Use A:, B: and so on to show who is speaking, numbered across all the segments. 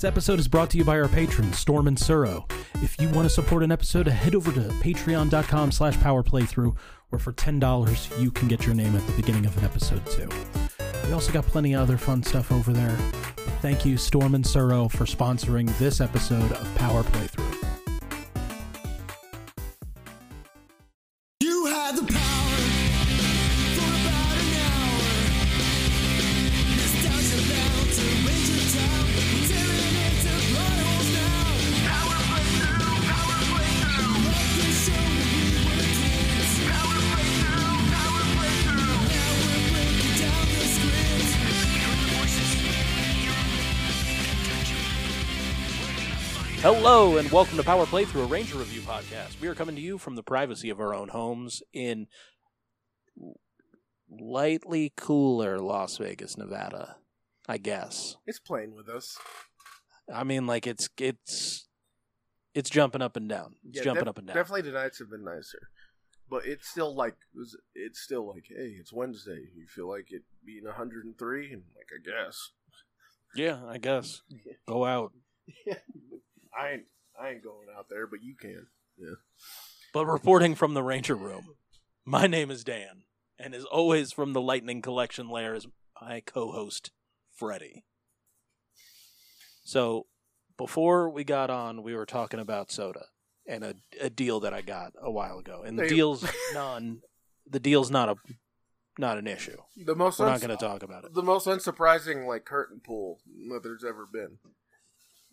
A: This episode is brought to you by our patrons, Storm and Suro. If you want to support an episode, head over to patreon.com slash powerplaythrough, where for $10 you can get your name at the beginning of an episode too. We also got plenty of other fun stuff over there. Thank you, Storm and Suro, for sponsoring this episode of Power Playthrough. Hello and welcome to Power Play Through a Ranger Review podcast. We are coming to you from the privacy of our own homes in lightly cooler Las Vegas, Nevada. I guess.
B: It's playing with us.
A: I mean, like it's it's it's jumping up and down. It's
B: Yeah,
A: jumping
B: def-
A: up and down.
B: Definitely the nights have been nicer, but it's still like it was- it's still like, hey, it's Wednesday. You feel like it being 103, and like I guess
A: Yeah, I guess. Go out.
B: I ain't I ain't going out there, but you can. Yeah.
A: But reporting from the Ranger Room, my name is Dan, and as always from the Lightning Collection lair is my co-host Freddie. So before we got on, we were talking about soda and a, a deal that I got a while ago, and the deal's none. The deal's not a not an issue.
B: The most
A: We're not going to talk about it.
B: the most unsurprising like curtain pull that there's ever been.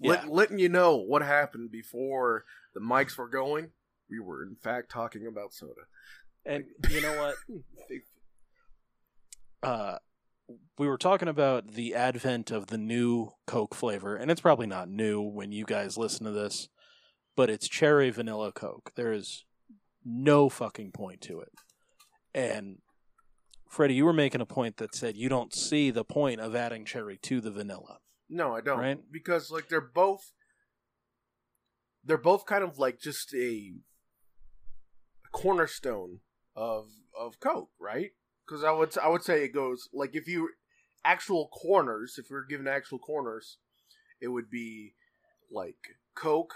B: Let, letting you know what happened before the mics were going. We were in fact talking about soda.
A: And you know what? uh, we were talking about the advent of the new Coke flavor, and it's probably not new when you guys listen to this, but it's cherry vanilla Coke. There is no fucking point to it. And Freddie, you were making a point that said you don't see the point of adding cherry to the vanilla.
B: No, I don't.
A: Right?
B: Because like they're both they're both kind of like just a cornerstone of of Coke, right? Because I would I would say it goes like if you actual corners, if we are given actual corners, it would be like Coke,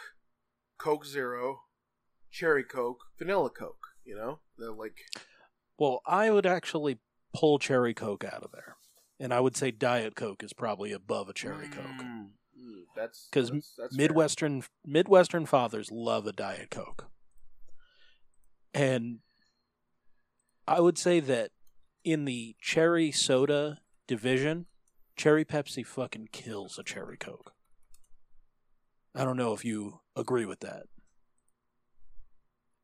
B: Coke Zero, Cherry Coke, Vanilla Coke. You know, they're like
A: Well, I would actually pull cherry Coke out of there. And I would say Diet Coke is probably above a cherry Coke.
B: Mm, mm, that's
A: 'Cause
B: that's- that's fair.
A: Midwestern Midwestern fathers love a Diet Coke. And I would say that in the cherry soda division, cherry Pepsi fucking kills a cherry Coke. I don't know if you agree with that.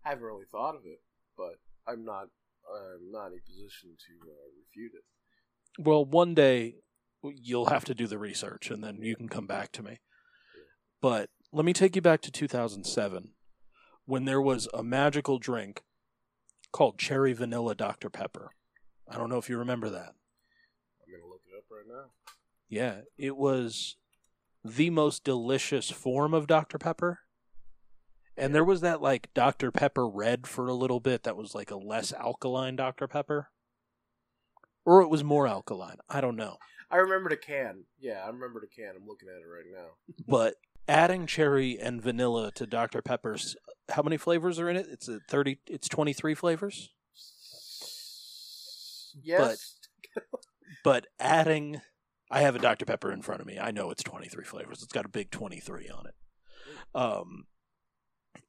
B: I haven't really thought of it, but I'm not. I'm not in a position to uh, refute it.
A: Well, one day you'll have to do the research and then you can come back to me. But let me take you back to 2007 when there was a magical drink called Cherry Vanilla Dr. Pepper. I don't know if you remember that.
B: I'm gonna look it up right now.
A: Yeah, it was the most delicious form of Dr. Pepper. And there was that like Dr. Pepper Red for a little bit that was like a less alkaline Dr. Pepper. Or it was more alkaline. I don't know.
B: I remember the can. Yeah, I remember the can. I'm looking at it right now.
A: but adding cherry and vanilla to Dr. Pepper's how many flavors are in it? It's a 30 it's 23 flavors.
B: Yes.
A: But adding I have a Dr. Pepper in front of me. I know it's 23 flavors. It's got a big 23 on it. Um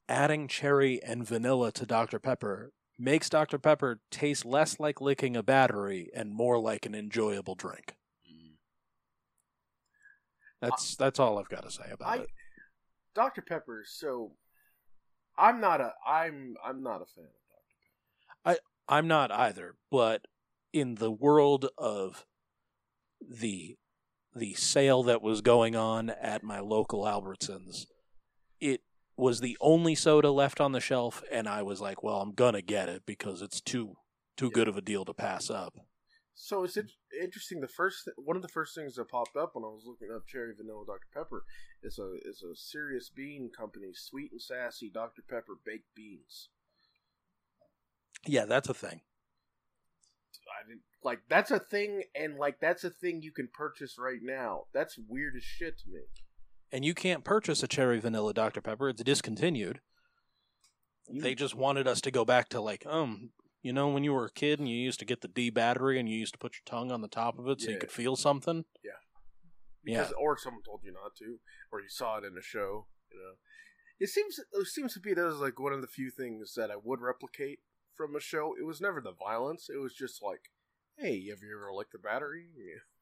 A: adding cherry and vanilla to Dr. Pepper makes Dr. Pepper taste less like licking a battery and more like an enjoyable drink. Mm. That's that's all I've got to say about
B: I,
A: it.
B: Dr Pepper. So, I'm not a. I'm. I'm not a fan of Dr Pepper.
A: I I'm not either, but in the world of the the sale that was going on at my local Albertsons, it was the only soda left on the shelf, and I was like, "Well, I'm gonna get it because it's too too good of a deal to pass up."
B: So it's in- interesting. The first, th- one of the first things that popped up when I was looking up cherry vanilla Dr Pepper is a is a serious bean company, sweet and sassy Dr Pepper baked beans.
A: Yeah, that's a thing.
B: I didn't like that's a thing, and like that's a thing you can purchase right now. That's weird as shit to me.
A: And you can't purchase a cherry vanilla Dr Pepper. It's discontinued. They just wanted us to go back to like, um, you know, when you were a kid and you used to get the D battery and you used to put your tongue on the top of it so you could feel something. Yeah.
B: Because or someone told you not to, or you saw it in a show. You know, it seems it seems to be that was like one of the few things that I would replicate from a show. It was never the violence. It was just like, hey, have you ever licked the battery? Yeah.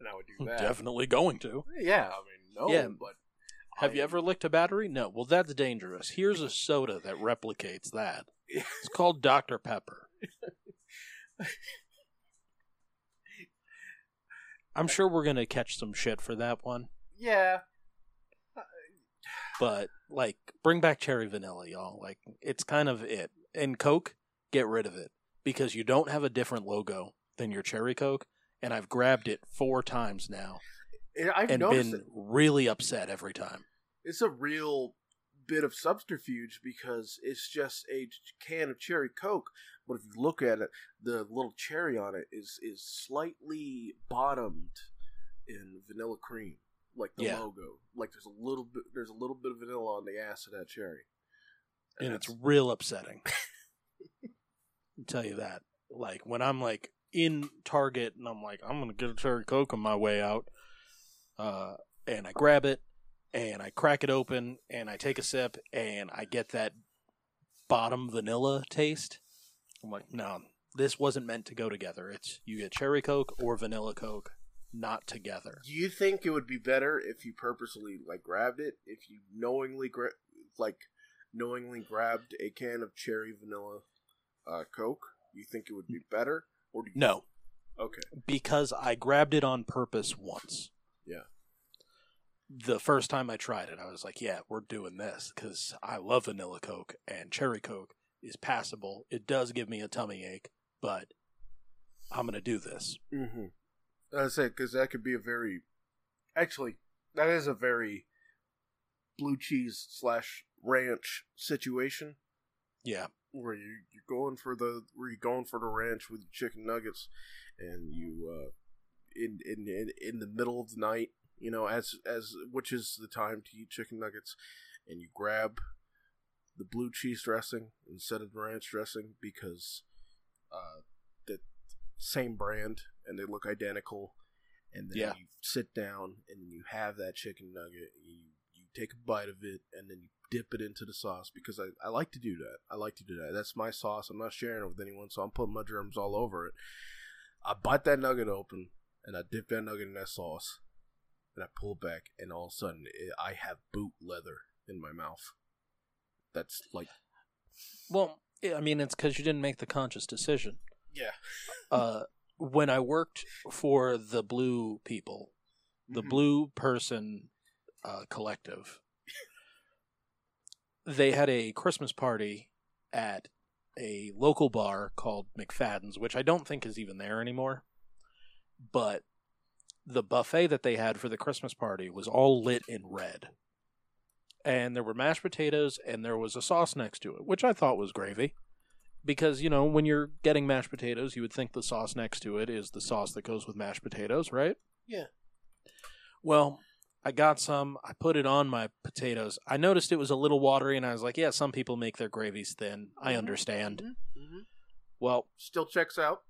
B: and I would do that.
A: Definitely going to.
B: Yeah, I mean, no,
A: Yeah.
B: but
A: Have you ever licked a battery? No. Well, that's dangerous. Here's a soda that replicates that. It's called Dr Pepper. I'm sure we're gonna catch some shit for that one,
B: Yeah,
A: but like, bring back cherry vanilla, y'all. Like, it's kind of it. And Coke, get rid of it because you don't have a different logo than your cherry Coke. And I've grabbed it four times now
B: and I've
A: and been
B: it.
A: really upset every time.
B: it's a real bit of subterfuge because it's just a can of cherry coke but if you look at it the little cherry on it is is slightly bottomed in vanilla cream like the
A: Yeah.
B: logo like there's a little bit there's a little bit of vanilla on the ass of that cherry
A: and it's real upsetting. I'll tell you that. Like when I'm like in Target and I'm like, I'm gonna get a cherry coke on my way out, uh, and I grab it and I crack it open and I take a sip and I get that bottom vanilla taste. I'm like, no, this wasn't meant to go together. It's you get cherry coke or vanilla coke, not together.
B: do you think it would be better if you purposely like grabbed it if you knowingly gra- like knowingly grabbed a can of cherry vanilla uh, coke you think it would be better or do you
A: No,
B: okay
A: because I grabbed it on purpose once.
B: Yeah.
A: The first time I tried it, I was like, yeah, we're doing this because I love vanilla Coke and cherry Coke is passable. It does give me a tummy ache, but I'm going to do this.
B: Mm-hmm. I say because that could be a very, actually, that is a very blue cheese slash ranch situation
A: Yeah.
B: Where you you're going for the where you're going for the ranch with your chicken nuggets, and you uh, in in in in the middle of the night, you know, as as which is the time to eat chicken nuggets, and you grab the blue cheese dressing instead of the ranch dressing because uh, the same brand and they look identical, and then
A: Yeah.
B: you sit down and you have that chicken nugget, you you take a bite of it, and then you dip it into the sauce because I, I like to do that. I like to do that. That's my sauce. I'm not sharing it with anyone, so I'm putting my germs all over it. I bite that nugget open and I dip that nugget in that sauce, and I pull back, and all of a sudden it, I have boot leather in my mouth. That's like
A: Well, I mean, it's because you didn't make the conscious decision.
B: yeah.
A: Uh, when I worked for the Blue people, the
B: Mhm.
A: Blue Person uh, Collective, they had a Christmas party at a local bar called McFadden's, which I don't think is even there anymore. But the buffet that they had for the Christmas party was all lit in red. And there were mashed potatoes and there was a sauce next to it, which I thought was gravy. Because, you know, when you're getting mashed potatoes, you would think the sauce next to it is the sauce that goes with mashed potatoes, right?
B: Yeah.
A: Well, I got some. I put it on my potatoes. I noticed it was a little watery, and I was like, yeah, some people make their gravies thin. I
B: Mhm.
A: understand.
B: hmm
A: Well,
B: Still checks out.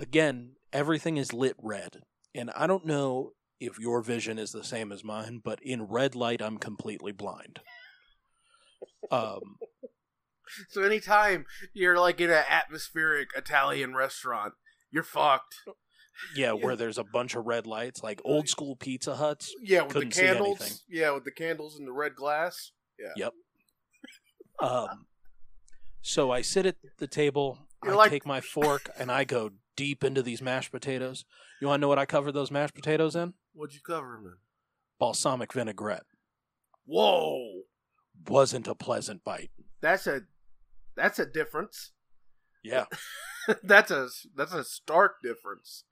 A: again, everything is lit red. And I don't know if your vision is the same as mine, but in red light, I'm completely blind. Um,
B: So anytime you're like in an atmospheric Italian restaurant, you're fucked.
A: Yeah, where there's a bunch of red lights, like old school Pizza Huts.
B: Yeah, with the candles. Yeah, with the candles and the red glass. Yeah.
A: Yep. Um, so I sit at the table.
B: You're
A: I
B: like-
A: take my fork and I go deep into these mashed potatoes. You want to know what I covered those mashed potatoes in?
B: What'd you cover them in?
A: Balsamic vinaigrette.
B: Whoa,
A: Wasn't a pleasant bite.
B: that's a that's a difference.
A: Yeah,
B: that's a that's a stark difference.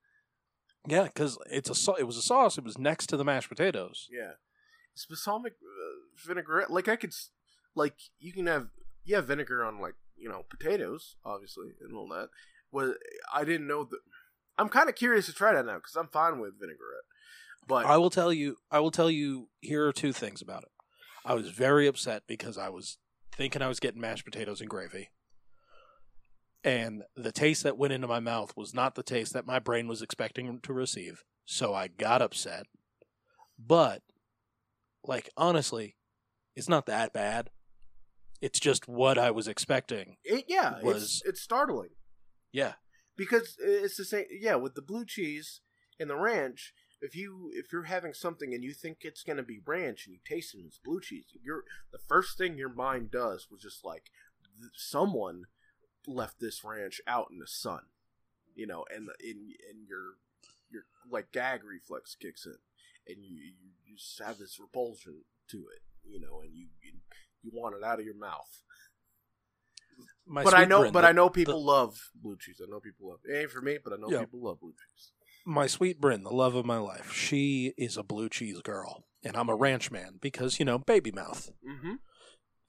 A: Yeah, because it's a it was a sauce. It was next to the mashed potatoes.
B: Yeah, it's balsamic uh, vinaigrette. Like I could, like you can have yeah vinegar on like you know potatoes, obviously, and all that. Well, I didn't know that. I'm kind of curious to try that now because I'm fine with vinaigrette. But
A: I will tell you. I will tell you. Here are two things about it. I was very upset because I was thinking I was getting mashed potatoes and gravy, and the taste that went into my mouth was not the taste that my brain was expecting to receive. So I got upset. But, like honestly, it's not that bad. It's just what I was expecting.
B: it, yeah, it's
A: was-
B: it's startling
A: Yeah,
B: because it's the same. Yeah, with the blue cheese and the ranch. If you if you're having something and you think it's gonna be ranch and you taste it and it's blue cheese, you're the first thing your mind does was just like th- someone left this ranch out in the sun, you know, and in and your your like gag reflex kicks in, and you you, you just have this repulsion to it, you know, and you you, you want it out of your mouth.
A: my
B: but I know, but
A: the-
B: I know people love blue cheese. I know people love. It ain't for me, but I know
A: Yeah.
B: people love blue cheese.
A: my sweet Bryn, the love of my life, she is a blue cheese girl, and I'm a ranch man because you know baby mouth.
B: Mm-hmm.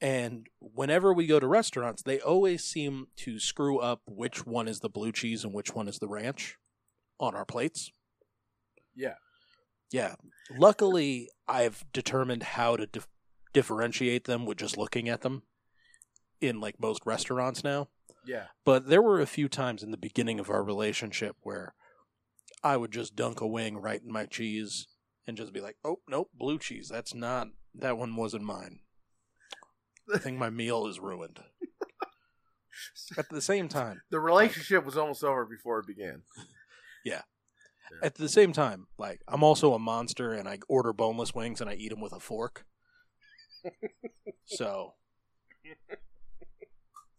A: And whenever we go to restaurants, they always seem to screw up which one is the blue cheese and which one is the ranch on our plates.
B: Yeah.
A: Yeah. Luckily, I've determined how to dif- differentiate them with just looking at them in like most restaurants now.
B: Yeah.
A: But there were a few times in the beginning of our relationship where I would just dunk a wing right in my cheese and just be like, "Oh, nope, blue cheese. That's not that one wasn't mine." I think my meal is ruined. At the same time,
B: The relationship was almost over before it began. Yeah.
A: At the same time, like I'm also a monster and I order boneless wings and I eat them with a fork. so,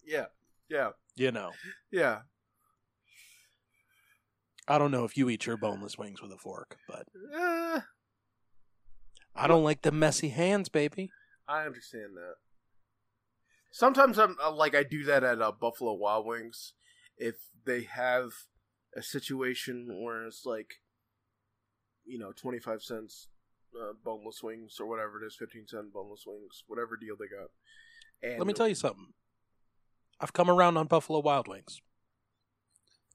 B: Yeah. Yeah.
A: you know,
B: Yeah.
A: I don't know if you eat your boneless wings with a fork, but
B: Eh,
A: I don't like the messy hands, baby.
B: I understand that. Sometimes I'm uh, like I do that at uh, Buffalo Wild Wings if they have a situation where it's like you know 25 cents uh, boneless wings or whatever it is 15 cent boneless wings whatever deal they got and
A: Let me tell you something. I've come around on Buffalo Wild Wings.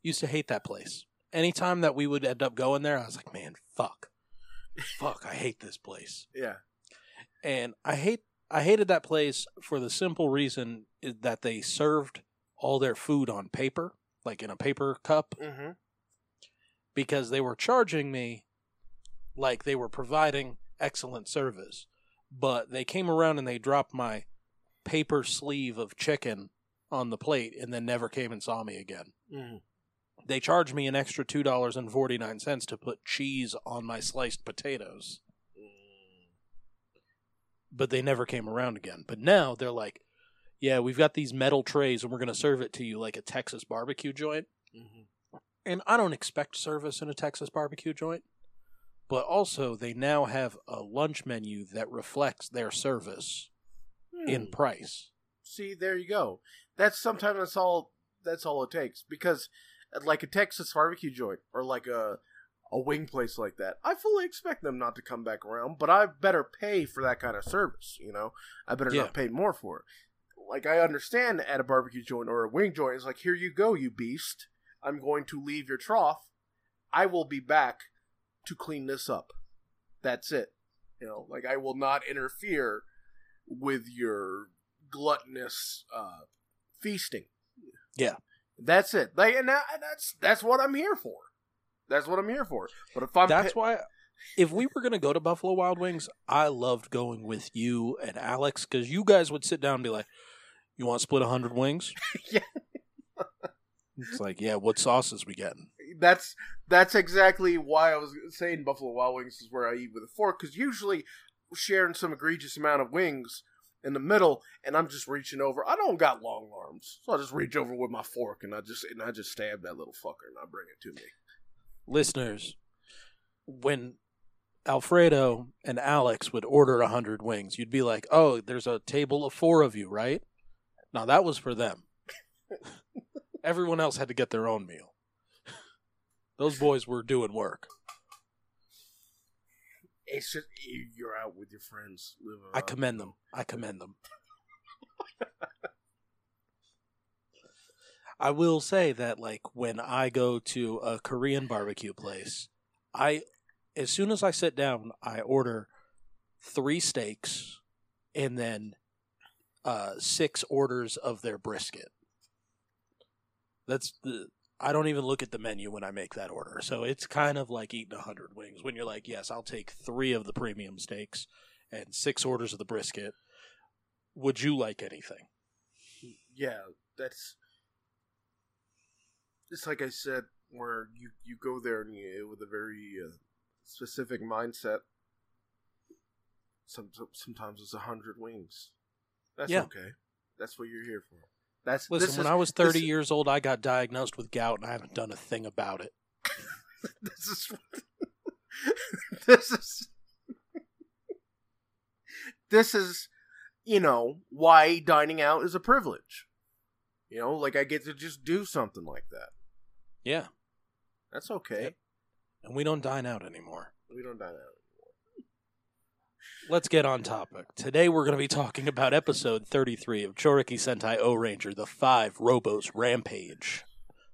A: Used to hate that place. Anytime that we would end up going there, I was like, man, fuck. fuck, I hate this place.
B: yeah
A: And I hate I hated that place for the simple reason that they served all their food on paper, like in a paper cup,
B: mm-hmm.
A: because they were charging me like they were providing excellent service. But they came around and they dropped my paper sleeve of chicken on the plate and then never came and saw me again.
B: Mm-hmm.
A: They charged me an extra $2.49 to put cheese on my sliced potatoes, but they never came around again. But now they're like, yeah, we've got these metal trays and we're going to serve it to you like a Texas barbecue joint.
B: Mm-hmm.
A: And I don't expect service in a Texas barbecue joint, but also they now have a lunch menu that reflects their service in
B: Hmm.
A: price.
B: See, there you go. That's sometimes that's all. That's all it takes because, like a Texas barbecue joint or like a a wing place like that, I fully expect them not to come back around. But I better pay for that kind of service. You know, I better
A: Yeah.
B: not pay more for it. Like I understand at a barbecue joint or a wing joint, it's like here you go, you beast. I'm going to leave your trough. I will be back to clean this up. That's it. You know, like I will not interfere with your gluttonous uh, feasting.
A: Yeah.
B: that's it. Like, and that, that's that's what I'm here for. That's what I'm here for. But if I'm
A: That's why, if we were going to go to Buffalo Wild Wings, I loved going with you and Alex because you guys would sit down and be like, "You want to split a hundred wings?"
B: Yeah.
A: it's like, yeah. What sauces we getting?
B: that's that's exactly why I was saying Buffalo Wild Wings is where I eat with a fork because usually sharing some egregious amount of wings in the middle, and I'm just reaching over. I don't got long arms, so I just reach over with my fork and I just and I just stab that little fucker and I bring it to me.
A: Listeners, when Alfredo and Alex would order a hundred wings, you'd be like, "Oh, there's a table of four of you, right?" Now that was for them. Everyone else had to get their own meal. Those boys were doing work.
B: It's just you- you're out with your friends.
A: I commend them. I commend them. I will say that like when I go to a Korean barbecue place, I as soon as I sit down, I order three steaks and then uh, six orders of their brisket. That's the I don't even look at the menu when I make that order. So it's kind of like eating a hundred wings when you're like, yes, I'll take three of the premium steaks and six orders of the brisket. Would you like anything?
B: yeah, that's it's like I said, where you you go there and you, with a very uh, specific mindset. Some, some sometimes it's a hundred wings. That's
A: Yeah.
B: okay. That's what you're here for. That's
A: Listen,
B: this
A: when
B: is,
A: I was
B: this
A: 30
B: is-
A: years old, I got diagnosed with gout and I haven't done a thing about it.
B: this is this is this is you know why dining out is a privilege. You know, like I get to just do something like that.
A: Yeah.
B: That's okay.
A: Yep. And we don't dine out anymore.
B: We don't dine out. Anymore.
A: Let's get on topic. Today we're going to be talking about episode 33 of Choriki Sentai Ohranger The Five Robos Rampage.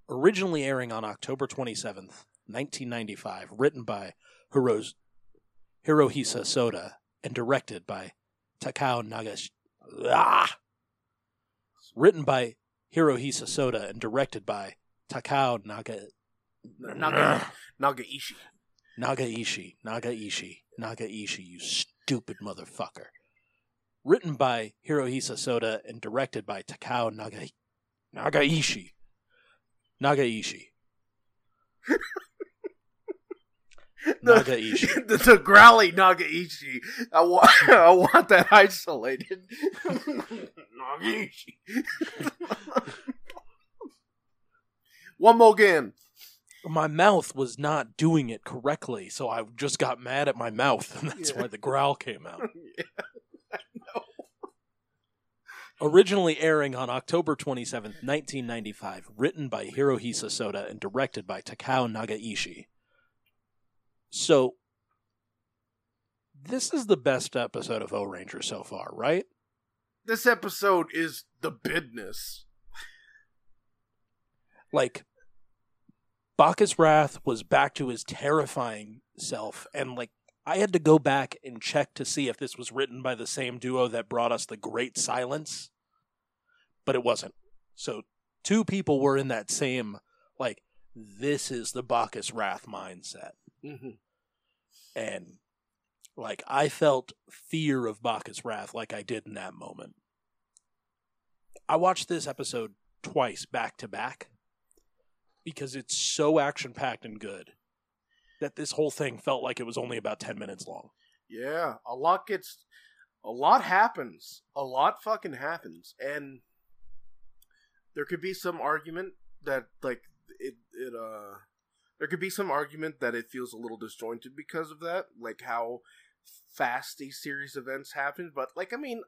A: Originally airing on October 27th, 1995, written by Hiro's, Hirohisa Soda and directed by Takao Nagash. Ah! Written by Hirohisa Soda and directed by Takao Naga.
B: Naga, Nagaishi.
A: Nagaishi, Nagaishi, Nagaishi, you stupid motherfucker. Written by Hirohisa Soda and directed by Takao Naga, Nagaishi. Nagaishi. Nagaishi.
B: the, the growly Nagaishi. I want, I want that isolated. Nagaishi. One more game.
A: My mouth was not doing it correctly, so I just got mad at my mouth, and that's
B: Yeah.
A: why the growl came out. yeah, Originally airing on October 27th, 1995, written by Hirohisa Soda and directed by Takao Nagaishi. So, this is the best episode of Ohranger so far, right?
B: This episode is the business.
A: Like, Bacchus Wrath was back to his terrifying self, and like, I had to go back and check to see if this was written by the same duo that brought us the Great Silence, but it wasn't. So, two people were in that same, like, this is the Bacchus Wrath mindset.
B: Mm-hmm.
A: and like I felt fear of Bacchus wrath like I did in that moment. I watched this episode twice back to back because it's so action packed and good that this whole thing felt like it was only about 10 minutes long.
B: Yeah, a lot gets, a lot happens. A lot fucking happens, and there could be some argument that like it it uh there could be some argument that it feels a little disjointed because of that, like how fast these series events happen. But like, I mean,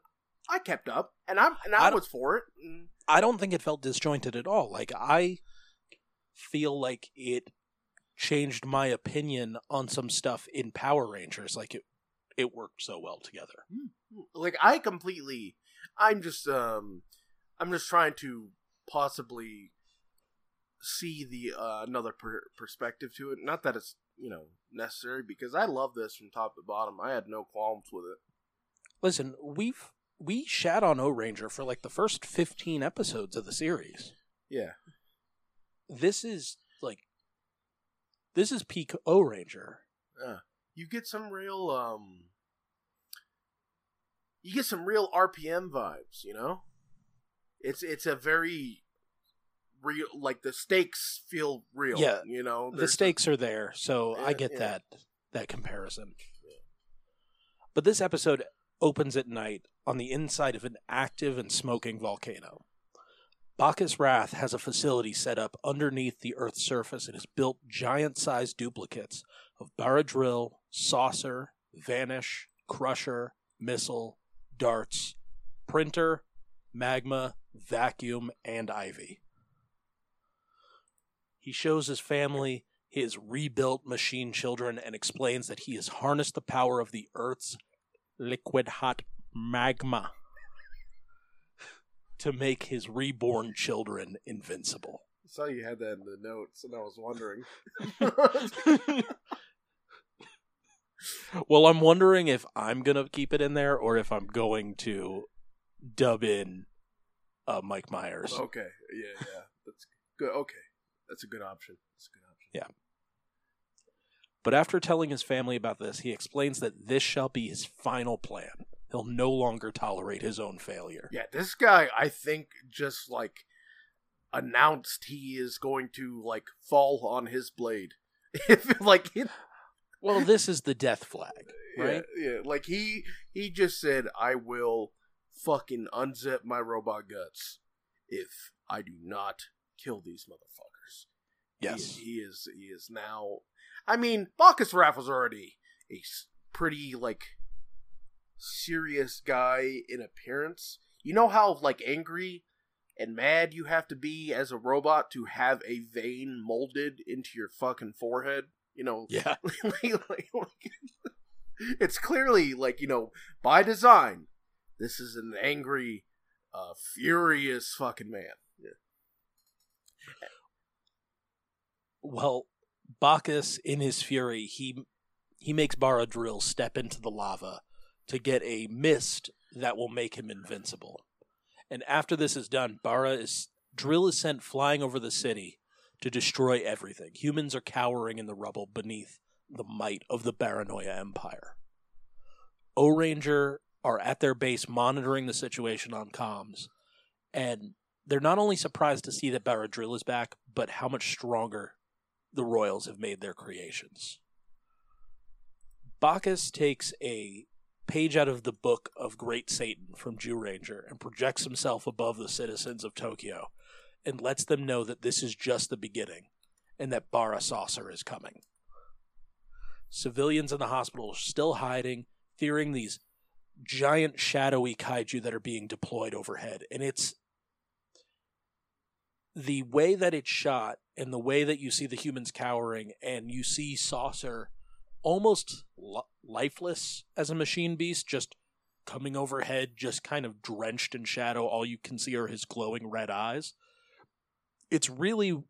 B: I kept up, and I'm and
A: I
B: I was for it. Mm.
A: I don't think it felt disjointed at all. Like I feel like it changed my opinion on some stuff in Power Rangers. Like it it worked so well together.
B: like I completely I'm just um I'm just trying to possibly see the uh, another per- perspective to it not that it's you know necessary because I love this from top to bottom I had no qualms with it
A: Listen, we've we shat on Ohranger for like the first fifteen episodes of the series.
B: yeah
A: This is like this is peak Ohranger.
B: yeah you get some real um you get some real RPM vibes you know it's it's a very real like the stakes feel real
A: Yeah,
B: you know
A: the
B: There's a-
A: stakes are there, so I get
B: yeah.
A: that that comparison. But this episode opens at night on the inside of an active and smoking volcano. Bacchus Wrath has a facility set up underneath the Earth's surface and has built giant sized duplicates of Baradrill, Saucer, Vanish, Crusher, Missile, Darts, Printer, Magma, Vacuum, and Ivy. He shows his family his rebuilt machine children and explains that he has harnessed the power of the Earth's liquid hot magma to make his reborn children invincible.
B: I saw you had that in the notes, and I was wondering.
A: Well, I'm wondering if I'm gonna keep it in there or if I'm going to dub in uh, Mike Myers.
B: okay, yeah, yeah, that's good. Okay, that's a good option. That's a good option.
A: Yeah. But after telling his family about this, he explains that this shall be his final plan. He'll no longer tolerate his own failure.
B: Yeah, this guy, I think, just like announced he is going to like fall on his blade. if like it,
A: Well, this is the death flag, right?
B: Yeah, yeah, like he he just said, "I will fucking unzip my robot guts if I do not kill these motherfuckers."
A: Yes.
B: he, he is. He is now. I mean, Bacchus Wrath was already a pretty like serious guy in appearance. You know how like angry and mad you have to be as a robot to have a vein molded into your fucking forehead. You know,
A: Yeah.
B: like, like, like- it's clearly like you know by design. This is an angry, uh, furious fucking man. Yeah.
A: Well, Bacchus, in his fury, he he makes Baradrill step into the lava to get a mist that will make him invincible. And after this is done, Bara is Drill is sent flying over the city to destroy everything. Humans are cowering in the rubble beneath the might of the Baranoia Empire. Ohranger are at their base monitoring the situation on comms, and they're not only surprised to see that Baradrill is back, but how much stronger the Royals have made their creations. Bacchus takes a page out of the book of Great Satan from Zyuranger and projects himself above the citizens of Tokyo and lets them know that this is just the beginning and that Bara Saucer is coming. Civilians in the hospital are still hiding, fearing these giant shadowy kaiju that are being deployed overhead. And it's the way that it's shot and the way that you see the humans cowering and you see Saucer almost li- lifeless as a machine beast, just coming overhead, just kind of drenched in shadow. All you can see are his glowing red eyes. It's really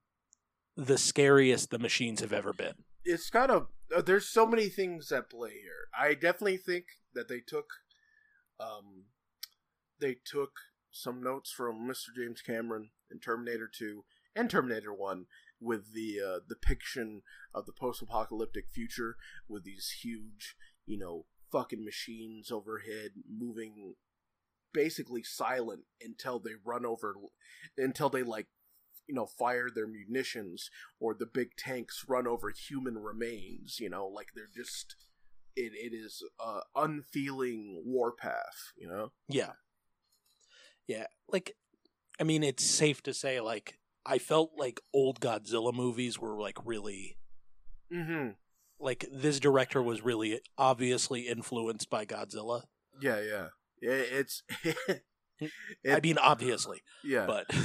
A: the scariest the machines have ever been.
B: it's kind of uh, there's so many things at play here. I definitely think that they took um they took some notes from Mr. James Cameron in Terminator 2 and Terminator 1 with the uh, depiction of the post-apocalyptic future with these huge, you know, fucking machines overhead moving basically silent until they run over until they like you know fire their munitions or the big tanks run over human remains you know like they're just it, it is a unfeeling warpath you know
A: Yeah. Yeah. Like, I mean, it's safe to say, like, I felt like old Godzilla movies were, like, really.
B: mm-hmm
A: Like, this director was really obviously influenced by Godzilla.
B: yeah yeah yeah it's
A: I mean, obviously,
B: yeah
A: but.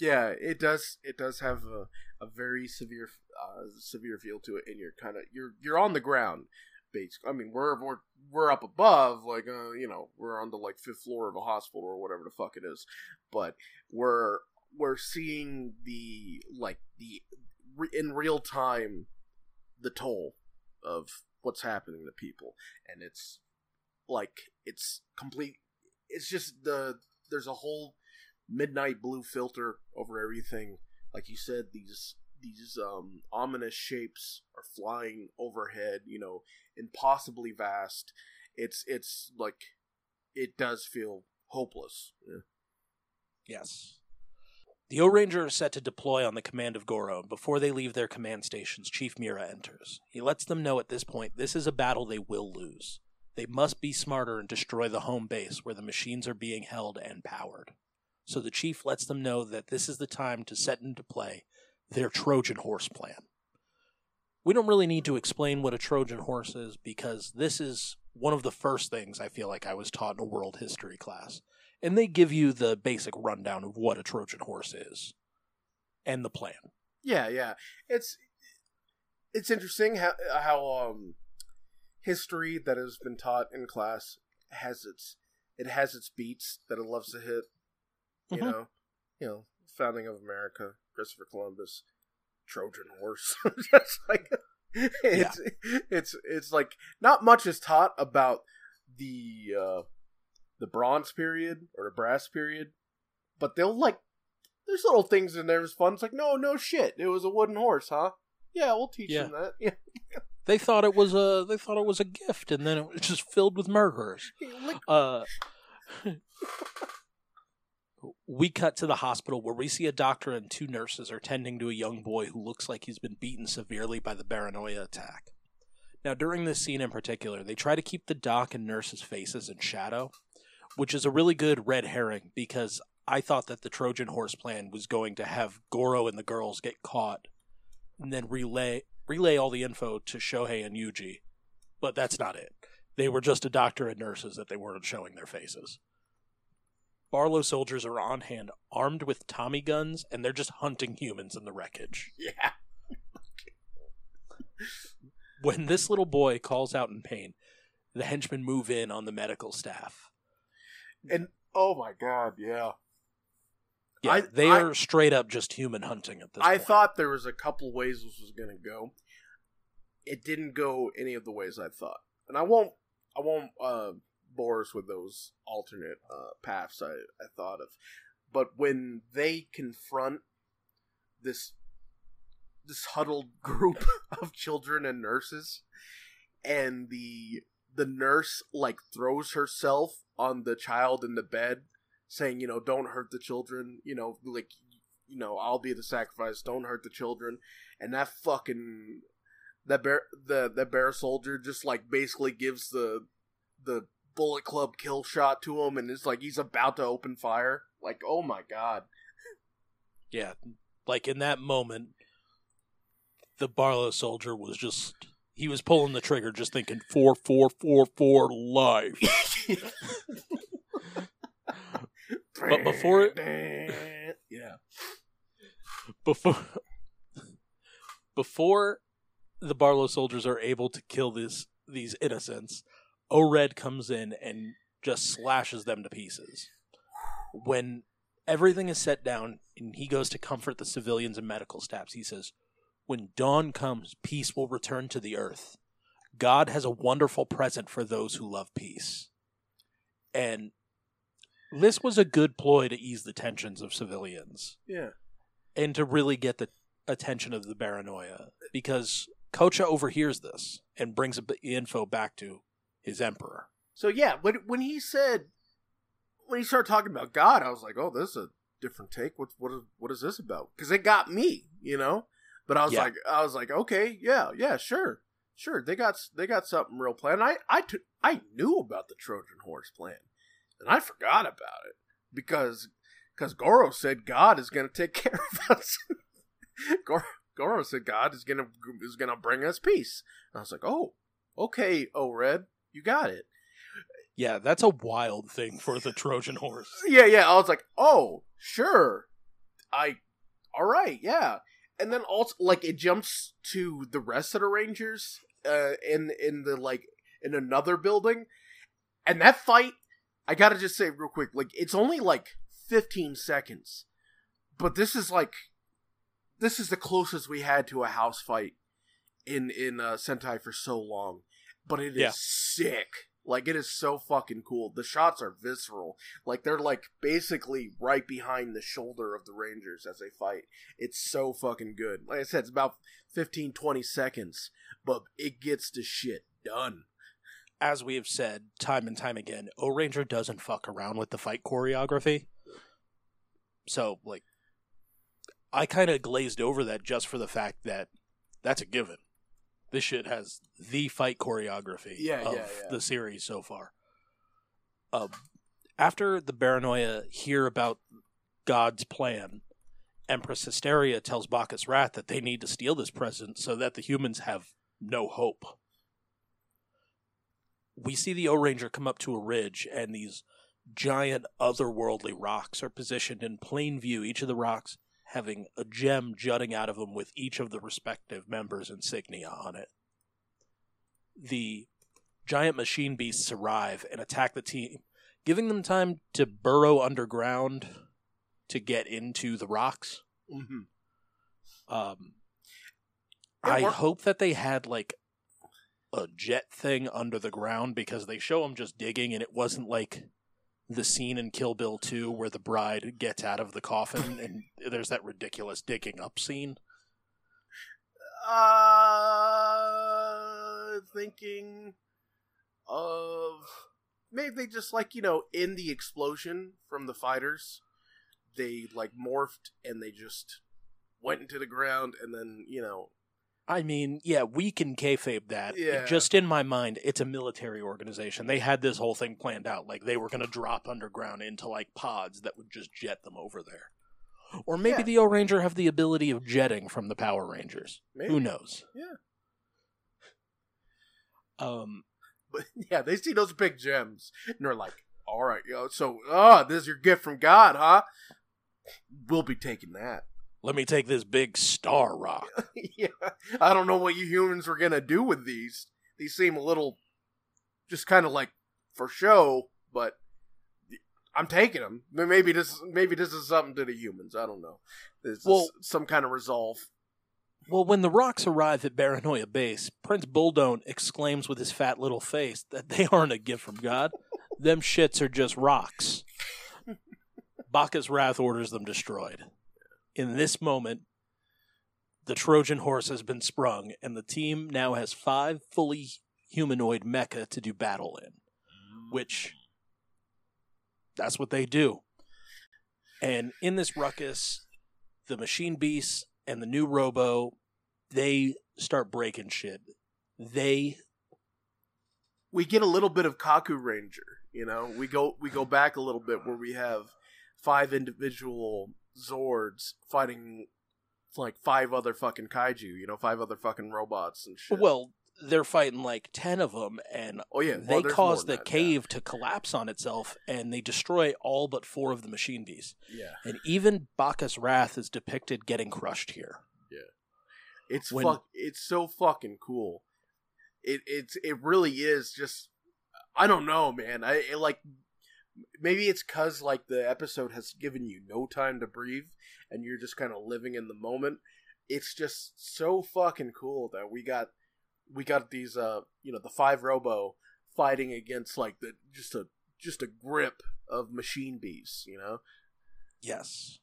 B: yeah it does it does have a, a very severe uh, severe feel to it and you're kind of you're you're on the ground basically i mean we're we're we're up above like uh, you know we're on the like fifth floor of a hospital or whatever the fuck it is but we're we're seeing the like the in real time the toll of what's happening to people and it's like it's complete it's just the there's a whole midnight blue filter over everything. Like you said, these these um, ominous shapes are flying overhead. You know, impossibly vast. It's it's like it does feel hopeless. Yeah.
A: Yes. The Ohranger are set to deploy on the command of Goro. and Before they leave their command stations, Chief Miura enters. He lets them know at this point this is a battle they will lose. They must be smarter and destroy the home base where the machines are being held and powered. So the chief lets them know that this is the time to set into play their Trojan horse plan. We don't really need to explain what a Trojan horse is because this is one of the first things I feel like I was taught in a world history class and they give you the basic rundown of what a Trojan horse is and the plan.
B: Yeah, yeah. It's it's interesting how how um history that has been taught in class has its it has its beats that it loves to hit. You
A: Mhm.
B: know, you know, founding of America, Christopher Columbus, Trojan horse. Just like it's it's it's like not much is taught about the uh the bronze period or the brass period, but they'll like there's little things in there that's fun. It's like no no shit, it was a wooden horse, huh? Yeah, we'll teach
A: Yeah.
B: them that. Yeah,
A: They thought it was a they thought it was a gift, and then it was just filled with murderers. Uh, we cut to the hospital where we see a doctor and two nurses are tending to a young boy who looks like he's been beaten severely by the Baranoia attack. Now, during this scene in particular, they try to keep the doc and nurses' faces in shadow, which is a really good red herring because I thought that the Trojan horse plan was going to have Goro and the girls get caught and then relay relay all the info to Shohei and Yuji. But that's not it. They were just a doctor and nurses that they weren't showing their faces. Barlo soldiers are on hand, armed with Tommy guns, and they're just hunting humans in the wreckage.
B: yeah,
A: When this little boy calls out in pain, the henchmen move in on the medical staff.
B: and oh my god, yeah.
A: Yeah,
B: I-
A: they
B: I-
A: are straight up just human hunting at this point.
B: I
A: point.
B: thought there was a couple ways this was gonna go. It didn't go any of the ways I thought, and I won't. I won't uh, bore us with those alternate uh, paths I, I thought of. But when they confront this this huddled group of children and nurses, and the the nurse like throws herself on the child in the bed, saying, you know, don't hurt the children, you know, like you know, I'll be the sacrifice. Don't hurt the children. And that fucking that bear the that bear soldier just like basically gives the the bullet club kill shot to him, and it's like he's about to open fire. Like, oh my god.
A: Yeah, like in that moment, the Barlo soldier was just. He was pulling the trigger, just thinking four, four, four, four, life. But before it-
B: yeah,
A: before before the Barlo soldiers are able to kill this these innocents, Ored comes in and just slashes them to pieces. When everything is set down and he goes to comfort the civilians and medical staffs, he says, "When dawn comes, peace will return to the earth. God has a wonderful present for those who love peace." And this was a good ploy to ease the tensions of civilians
B: yeah.
A: and to really get the attention of the Baranoia because Kocha overhears this and brings the info back to his emperor.
B: So yeah, when when he said when he started talking about God, I was like, oh, this is a different take. What what is, what is this about? Because it got me, you know. But I was
A: Yeah.
B: like, I was like, okay, yeah, yeah, sure, sure. They got they got something real planned. I I t- I knew about the Trojan horse plan, and I forgot about it because because Goro said God is going to take care of us. Goro, Goro said God is going to is going to bring us peace. And I was like, oh, okay, oh Red, you got it.
A: Yeah, that's a wild thing for the Trojan horse.
B: Yeah, yeah. I was like, oh, sure. I, all right, yeah. And then also, like, it jumps to the rest of the Rangers, uh, in in the like in another building, and that fight. I gotta just say real quick, like, it's only like fifteen seconds, but this is like, this is the closest we had to a house fight in in uh, Sentai for so long. But it is
A: Yeah.
B: sick. Like it is so fucking cool. The shots are visceral. Like they're like basically right behind the shoulder of the Rangers as they fight. It's so fucking good. Like I said, it's about 15 20 seconds, but it gets the shit done.
A: As we have said time and time again, Ohranger doesn't fuck around with the fight choreography. So, like, I kind of glazed over that just for the fact that that's a given. This shit has the fight choreography
B: Yeah,
A: of
B: yeah, yeah.
A: the series so far. Um, after the Baranoia hear about God's plan, Empress Hysteria tells Bacchus Wrath that they need to steal this present so that the humans have no hope. We see the Ohranger come up to a ridge, and these giant otherworldly rocks are positioned in plain view, each of the rocks having a gem jutting out of them with each of the respective members' insignia on it. The giant machine beasts arrive and attack the team, giving them time to burrow underground to get into the rocks.
B: Mhm.
A: Um, I hope that they had like a jet thing under the ground because they show them just digging, and it wasn't like the scene in Kill Bill 2 where the bride gets out of the coffin and there's that ridiculous digging up scene.
B: Uh, thinking of maybe they just like you know in the explosion from the fighters, they like morphed and they just went into the ground and then you know
A: I mean, yeah, we can kayfabe that.
B: Yeah.
A: Just in my mind, it's a military organization. They had this whole thing planned out. Like they were going to drop underground into like pods that would just jet them over there. Or maybe
B: Yeah.
A: the Ohranger have the ability of jetting from the Power Rangers.
B: maybe.
A: Who knows?
B: Yeah.
A: Um,
B: But yeah, they see those big gems and they're like, "All right, yo, so ah, this is your gift from God, huh? We'll be taking that."
A: Let me take this big star rock.
B: yeah, I don't know what you humans were gonna do with these. These seem a little, just kind of like for show, but I'm taking them. Maybe this, maybe this is something to the humans. I don't know. This
A: Well-
B: is some kind of resolve.
A: Well, when the rocks arrive at Baranoia Base, Prince Buldont exclaims with his fat little face that they aren't a gift from God. them shits are just rocks. Bacchus Wrath orders them destroyed. In this moment, the Trojan horse has been sprung, and the team now has five fully humanoid mecha to do battle in, which that's what they do. And in this ruckus, the machine beasts and the new robo they start breaking shit they
B: we get a little bit of Kakuranger. You know, we go we go back a little bit where we have five individual Zords fighting like five other fucking kaiju. You know, five other fucking robots and shit.
A: well they're fighting like 10 of them and
B: oh yeah,
A: they
B: well, there's
A: cause the
B: that,
A: cave to collapse on itself and they destroy all but four of the machine beasts
B: Yeah, yeah.
A: and even bacchus wrath is depicted getting crushed here yeah
B: it's
A: When-
B: fuck. It's so fucking cool. It it's it really is just. I don't know, man. I it, like maybe it's cause like the episode has given you no time to breathe and you're just kind of living in the moment. It's just so fucking cool that we got we got these uh you know the five robo fighting against like the just a just a grip of machine beasts, you know.
A: yes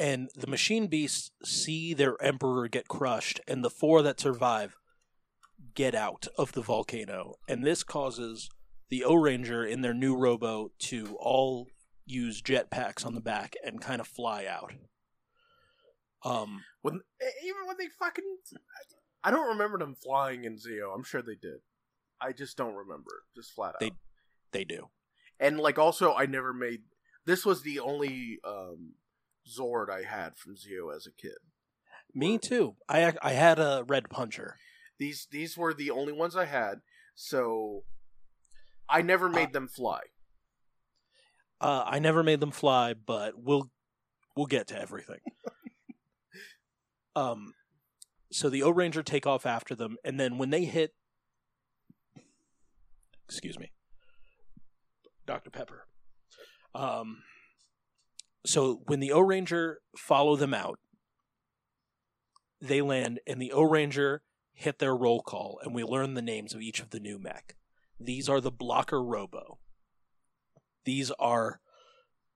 A: and the machine beasts see their emperor get crushed and the four that survive get out of the volcano and this causes the Ohranger in their new robo to all use jetpacks on the back and kind of fly out um
B: When even when they fucking, I don't remember them flying in Zeo. I'm sure they did. I just don't remember. Just flat out.
A: They- they do
B: and like also, I never made. This was the only um, Zord I had from Zeo as a kid.
A: me too i i had a red puncher
B: These these were the only ones I had. So I never
A: Uh,
B: made them fly.
A: uh i never made them fly but we'll we'll get to everything um so the Ohranger take off after them and then when they hit excuse me dr pepper um so when the Ohranger follow them out they land and the Ohranger hit their roll call and we learn the names of each of the new mech these are the blocker robo these are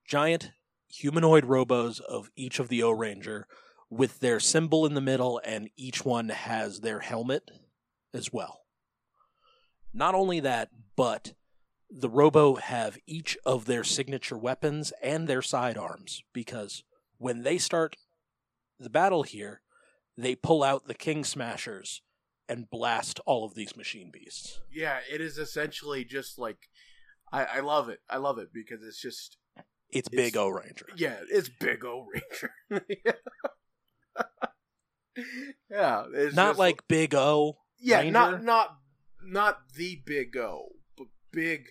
A: giant humanoid robos of each of the Ohranger with their symbol in the middle, and each one has their helmet as well. Not only that, but the Robo have each of their signature weapons and their sidearms because when they start the battle here, they pull out the King Smashers and blast all of these machine beasts.
B: Yeah, it is essentially just like I, I love it. I love it because it's just
A: It's,
B: It's-
A: Big O Ranger.
B: yeah, it's big O Ranger. yeah,
A: Not
B: just-
A: like Big O.
B: yeah,
A: Ranger?
B: not not not the big O, but big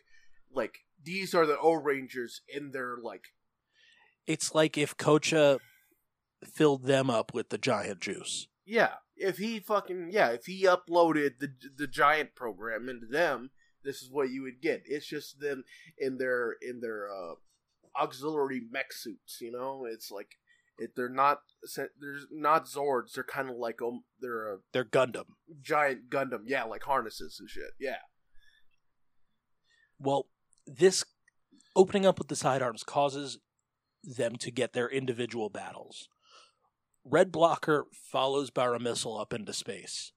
B: like these are the Ohrangers in their like
A: It's like if Kocha filled them up with the giant juice.
B: yeah. If he fucking yeah, if he uploaded the the giant program into them, this is what you would get. It's just them in their in their uh, auxiliary mech suits. You know, it's like it, they're not they're not Zords. They're kind of like um, they're a
A: They're Gundam.
B: giant Gundam. Yeah, like harnesses and shit. Yeah.
A: Well, this opening up with the sidearms causes them to get their individual battles. Red Blocker follows Bara Missile up into space,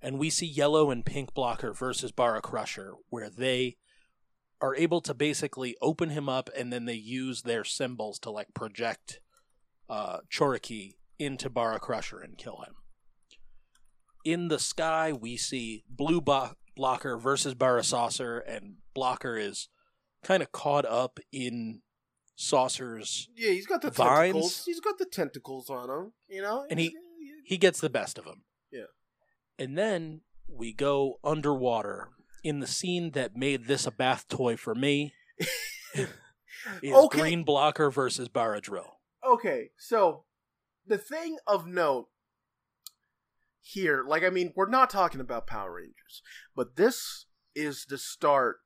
A: and we see Yellow and Pink Blocker versus Bara Crusher, where they are able to basically open him up and then they use their symbols to like project uh, Choriki into Bara Crusher and kill him. In the sky, we see Blue Bo- Blocker versus Bara Saucer, and Blocker is kind of caught up in Saucer's.
B: Yeah, he's got the
A: Vines?
B: tentacles. He's got the tentacles on him. You know,
A: And he- He gets the best of him.
B: Yeah.
A: And then we go underwater in the scene that made this a bath toy for me. is
B: Okay.
A: Green Blocker versus Bara Drill.
B: okay, so the thing of note here, like, I mean, we're not talking about Power Rangers, but this is the start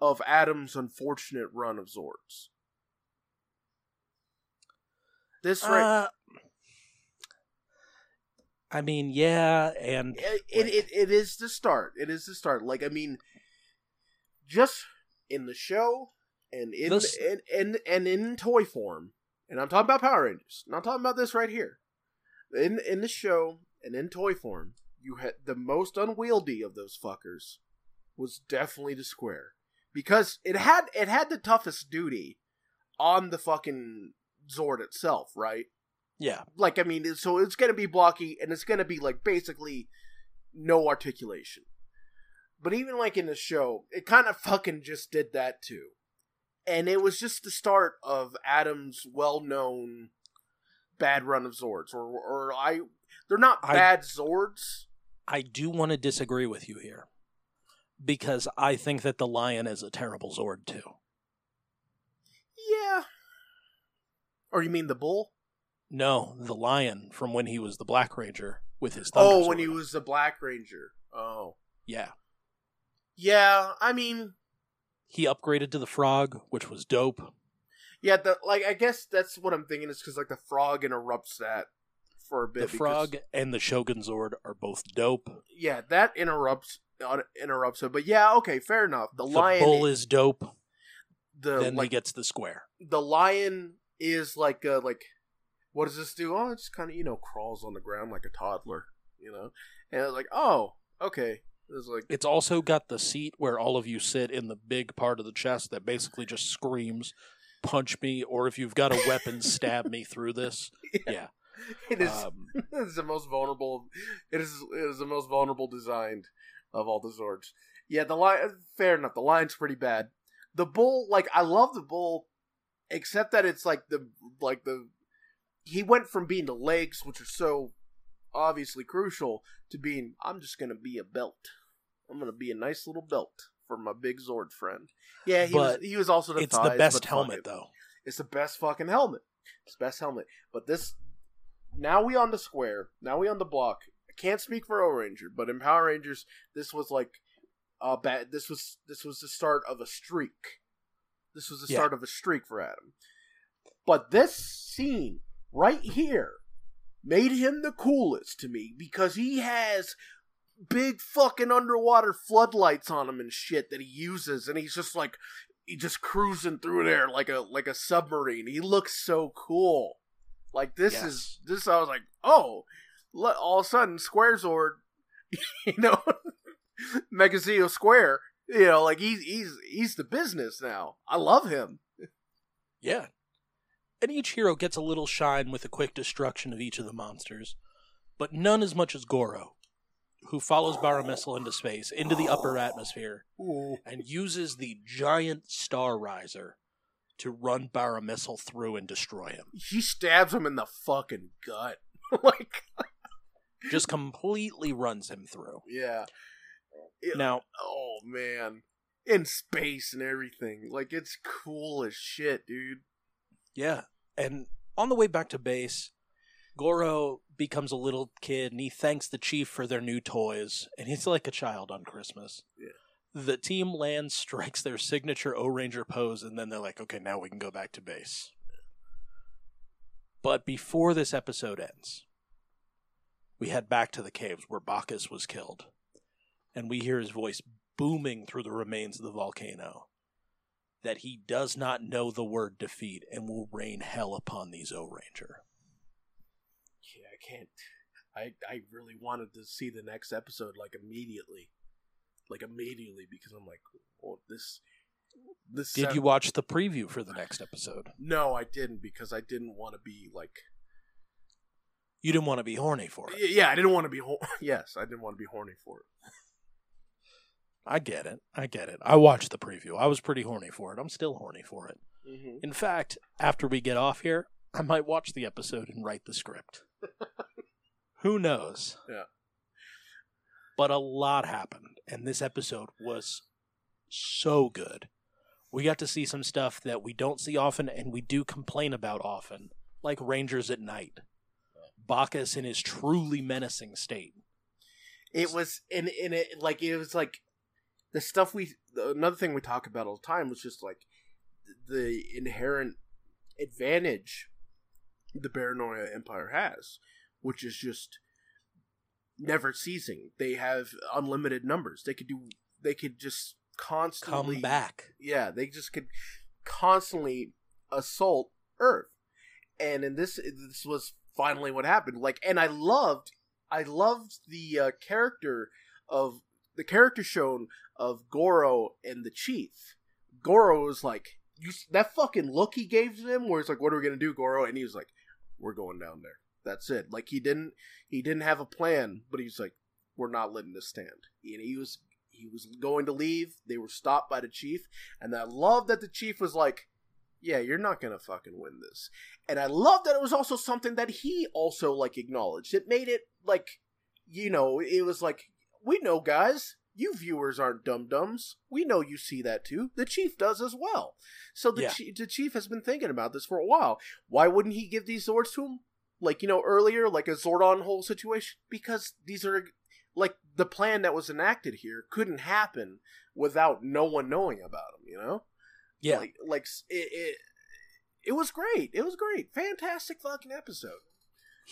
B: of Adam's unfortunate run of Zords. This right,
A: Uh, I mean, yeah, and
B: it, it, it, it is the start. It is the start. Like, I mean, just in the show and in
A: This-
B: and, and and in toy form, and I'm talking about Power Rangers. Not talking about this right here. In in the show and in toy form, you had the most unwieldy of those fuckers was definitely the square because it had it had the toughest duty on the fucking Zord itself, right?
A: yeah,
B: like I mean, so it's gonna be blocky and it's gonna be like basically no articulation. But even like in the show, it kind of fucking just did that too, and it was just the start of Adam's well-known bad run of Zords, or or I, they're not
A: I-
B: bad Zords.
A: I do want to disagree with you here because I think that the lion is a terrible Zord too.
B: Yeah. Or you mean the bull?
A: No, the lion from when he was the Black Ranger with his thunder
B: Oh, when he was the Black Ranger. Oh,
A: yeah.
B: yeah. I mean,
A: He upgraded to the frog, which was dope.
B: Yeah, the like I guess that's what I'm thinking is because like the frog interrupts that for a bit.
A: The
B: because-
A: frog and the Shogun Zord are both dope.
B: yeah, that interrupts uh, interrupts it. But yeah, okay, fair enough. The,
A: The
B: lion,
A: bull is dope.
B: the
A: then he gets the square.
B: the lion is like uh like what does this do? Oh, it just kind of you know crawls on the ground like a toddler, you know, and it's like oh okay, it's like
A: It's also got the seat where all of you sit in the big part of the chest that basically just screams, "Punch me!" or if you've got a weapon, stab me through this. Yeah.
B: it is
A: Um,
B: it is the most vulnerable. It is it is the most vulnerable designed of all the Zords. Yeah, the lion. Fair enough. The lion's pretty bad. The bull, like I love the bull, except that it's like the like the he went from being the legs, which are so obviously crucial, to being I'm just gonna be a belt. I'm gonna be a nice little belt for my big Zord friend. Yeah, he was he was also the
A: it's the best helmet, though.
B: It's the best fucking helmet. It's the best helmet. But this now we on the square. Now we on the block. I can't speak for Ohranger, but in Power Rangers, this was like uh bad this was this was the start of a streak. This was the
A: Yeah.
B: start of a streak for Adam. But this scene right here made him the coolest to me because he has big fucking underwater floodlights on him and shit that he uses and he's just like he just cruising through there like a like a submarine. He looks so cool. Like this
A: Yes.
B: is this. I was like, oh, all of a sudden, Square Zord, you know, Megazeo Square, you know, like he's he's he's the business now. I love him.
A: Yeah. And each hero gets a little shine with a quick destruction of each of the monsters, but none as much as Goro, who follows Bara into space, into the upper atmosphere, and uses the giant Star Riser to run Bara through and destroy him.
B: He stabs him in the fucking gut. like,
A: Just completely runs him through.
B: yeah. It-
A: Now,
B: oh man, in space and everything. Like it's cool as shit, dude.
A: yeah. And on the way back to base, Goro becomes a little kid and he thanks the chief for their new toys. And he's like a child on Christmas.
B: Yeah.
A: the team lands, strikes their signature Ohranger pose, and then they're like, okay, now we can go back to base. But before this episode ends, we head back to the caves where Bacchus was killed, and we hear his voice booming through the remains of the volcano that he does not know the word defeat and will rain hell upon these Ohranger.
B: Yeah, I can't. I I really wanted to see the next episode like immediately, like immediately because I'm like, well, this. This
A: Did
B: sound-
A: you watch the preview for the next episode?
B: No, I didn't because I didn't want to be like.
A: You didn't want to be horny for it.
B: Yeah, I didn't want to be. Ho- yes, I didn't want to be horny for it.
A: I get it. I get it. I watched the preview. I was pretty horny for it. I'm still horny for it.
B: Mm-hmm.
A: In fact, after we get off here, I might watch the episode and write the script. Who knows?
B: Yeah.
A: But a lot happened, and this episode was so good. We got to see some stuff that we don't see often and we do complain about often, like Rangers at night. Bacchus in his truly menacing state.
B: It was in in it like it was like the stuff we another thing we talk about all the time was just like the inherent advantage the Baranoia Empire has, which is just never ceasing. They have unlimited numbers. They could do. They could just constantly
A: Come back.
B: Yeah, they just could constantly assault Earth, and in this, this was finally what happened. Like, and I loved, I loved the uh, character of the character shown of Goro and the Chief. Goro was like, you that fucking look he gave him, where it's like, "What are we gonna do, Goro?" And he was like, "We're going down there." That's it. Like he didn't, he didn't have a plan, but he's like, "We're not letting this stand." And he was, he was going to leave. They were stopped by the chief, and I love that the chief was like, "Yeah, you're not gonna fucking win this." And I love that it was also something that he also like acknowledged. It made it like, you know, it was like, we know, guys. You viewers aren't dum dums. We know you see that too. The chief does as well. So the
A: Yeah.
B: chief, the chief has been thinking about this for a while. Why wouldn't he give these Zords to him? Like you know earlier, like a Zordon whole situation, because these are like the plan that was enacted here couldn't happen without no one knowing about them. You know,
A: Yeah.
B: like like it. it it was great. It was great. Fantastic fucking episode.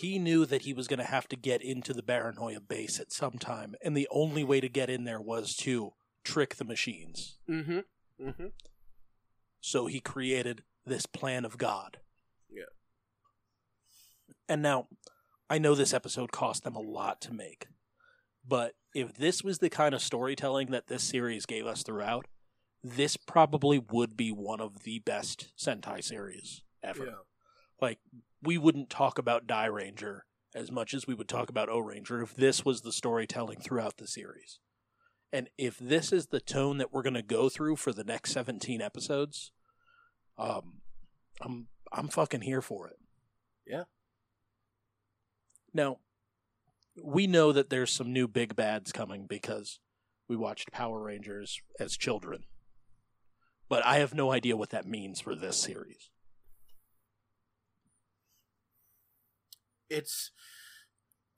A: He knew that he was going to have to get into the Baranoia base at some time, and the only way to get in there was to trick the machines.
B: Mm-hmm. Mm-hmm.
A: So he created this plan of God.
B: Yeah.
A: And now, I know this episode cost them a lot to make, but if this was the kind of storytelling that this series gave us throughout, this probably would be one of the best Sentai series ever.
B: Yeah.
A: Like, we wouldn't talk about Dairanger as much as we would talk about Ohranger if this was the storytelling throughout the series. And if this is the tone that we're going to go through for the next 17 episodes, um, I'm I'm fucking here for it.
B: Yeah.
A: Now, we know that there's some new big bads coming because we watched Power Rangers as children. But I have no idea what that means for this series.
B: It's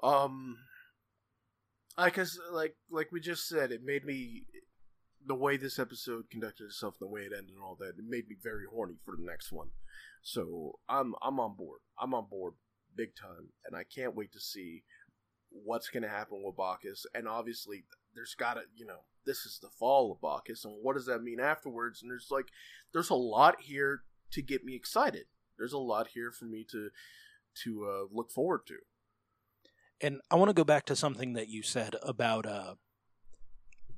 B: um I guess like like we just said, it made me the way this episode conducted itself, the way it ended, and all that. It made me very horny for the next one. So I'm I'm on board. I'm on board big time, and I can't wait to see what's going to happen with Bacchus. And obviously, there's got to you know this is the fall of Bacchus, and what does that mean afterwards? And there's like there's a lot here to get me excited. There's a lot here for me to to uh, look forward to.
A: And I want to go back to something that you said about uh,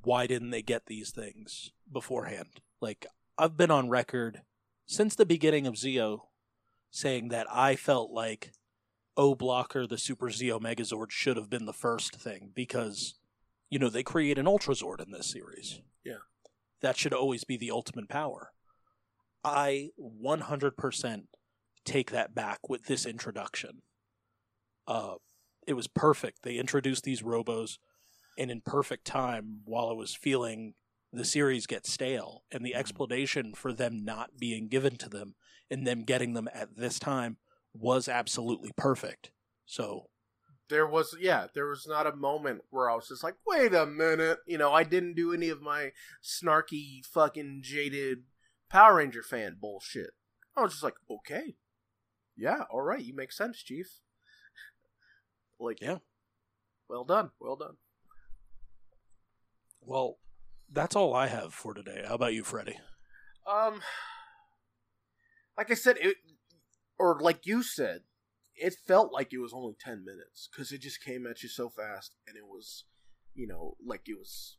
A: why didn't they get these things beforehand? Like, I've been on record since the beginning of Zeo saying that I felt like O Blocker, the Super Zeo Megazord, should have been the first thing because, you know, they create an Ultra Zord in this series.
B: Yeah.
A: That should always be the ultimate power. I 100% take that back with this introduction. Uh, it was perfect. They introduced these robos, and in perfect time, while I was feeling the series get stale, and the explanation for them not being given to them and them getting them at this time was absolutely perfect. So,
B: there was yeah there was not a moment where i was just like wait a minute you know i didn't do any of my snarky fucking jaded power ranger fan bullshit i was just like okay yeah all right you make sense chief like
A: Yeah.
B: well done well done
A: Well, that's all I have for today. How about you, Freddie?
B: um like i said it or like you said it felt like it was only 10 minutes because it just came at you so fast and it was you know like it was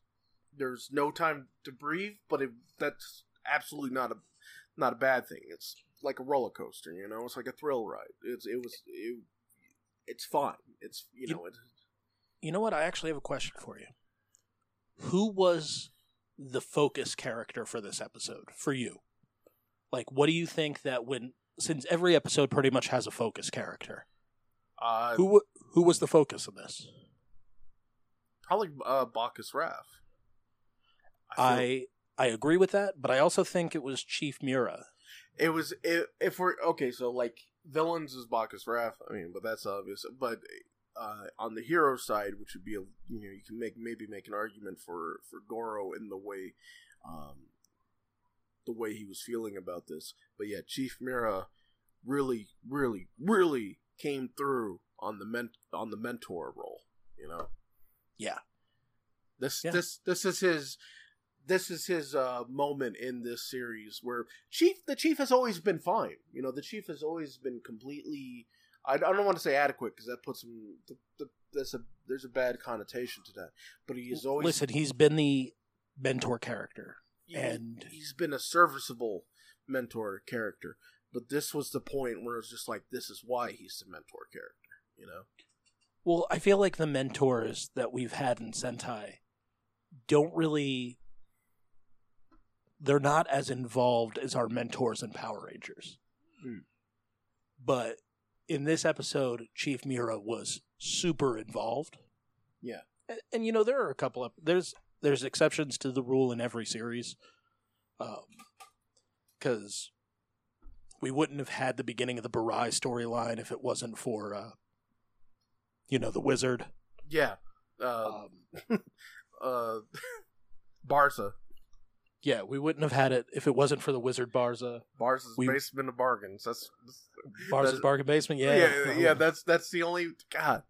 B: there's no time to breathe but it that's absolutely not a not a bad thing it's like a roller coaster you know it's like a thrill ride it's it was it, it's fine it's you
A: You-
B: know it,
A: You know what? I actually have a question for you. Who was the focus character for this episode for you? Like, what do you think that when since every episode pretty much has a focus character,
B: uh
A: who who was the focus of this?
B: probably uh bacchus Wrath. feel-
A: I I agree with that, but I also think it was Chief Miura.
B: It was if, if we're okay, so like villains is Bacchus Wrath. I mean, but that's obvious. But uh, on the hero side, which would be a, you know you can make maybe make an argument for for Goro in the way, um, the way he was feeling about this. But yeah, Chief Miura really, really, really came through on the ment on the mentor role. You know.
A: Yeah.
B: This
A: Yeah.
B: this this is his this is his uh, moment in this series where chief the chief has always been fine. You know, the chief has always been completely. I, I don't want to say adequate because that puts him. The, the, there's a there's a bad connotation to that. But he is always
A: Listen, he's been the mentor character.
B: he-
A: and-
B: he's been a serviceable mentor character. But this was the point where it's just like this is why he's the mentor character. You know.
A: Well, I feel like the mentors that we've had in Sentai don't really they're not as involved as our mentors in Power Rangers.
B: Hmm.
A: But in this episode, Chief Miura was super involved.
B: Yeah.
A: And, and you know, there are a couple of there's there's exceptions to the rule in every series. Um cuz we wouldn't have had the beginning of the Burai storyline if it wasn't for uh you know, the wizard.
B: Yeah. Uh,
A: Um,
B: uh, Barca.
A: Yeah, we wouldn't have had it if it wasn't for the wizard Barza.
B: Barca's
A: We-
B: basement of bargains. That's, that's
A: Barza's
B: That's-
A: bargain basement. Yeah,
B: yeah, yeah, That's that's the only God.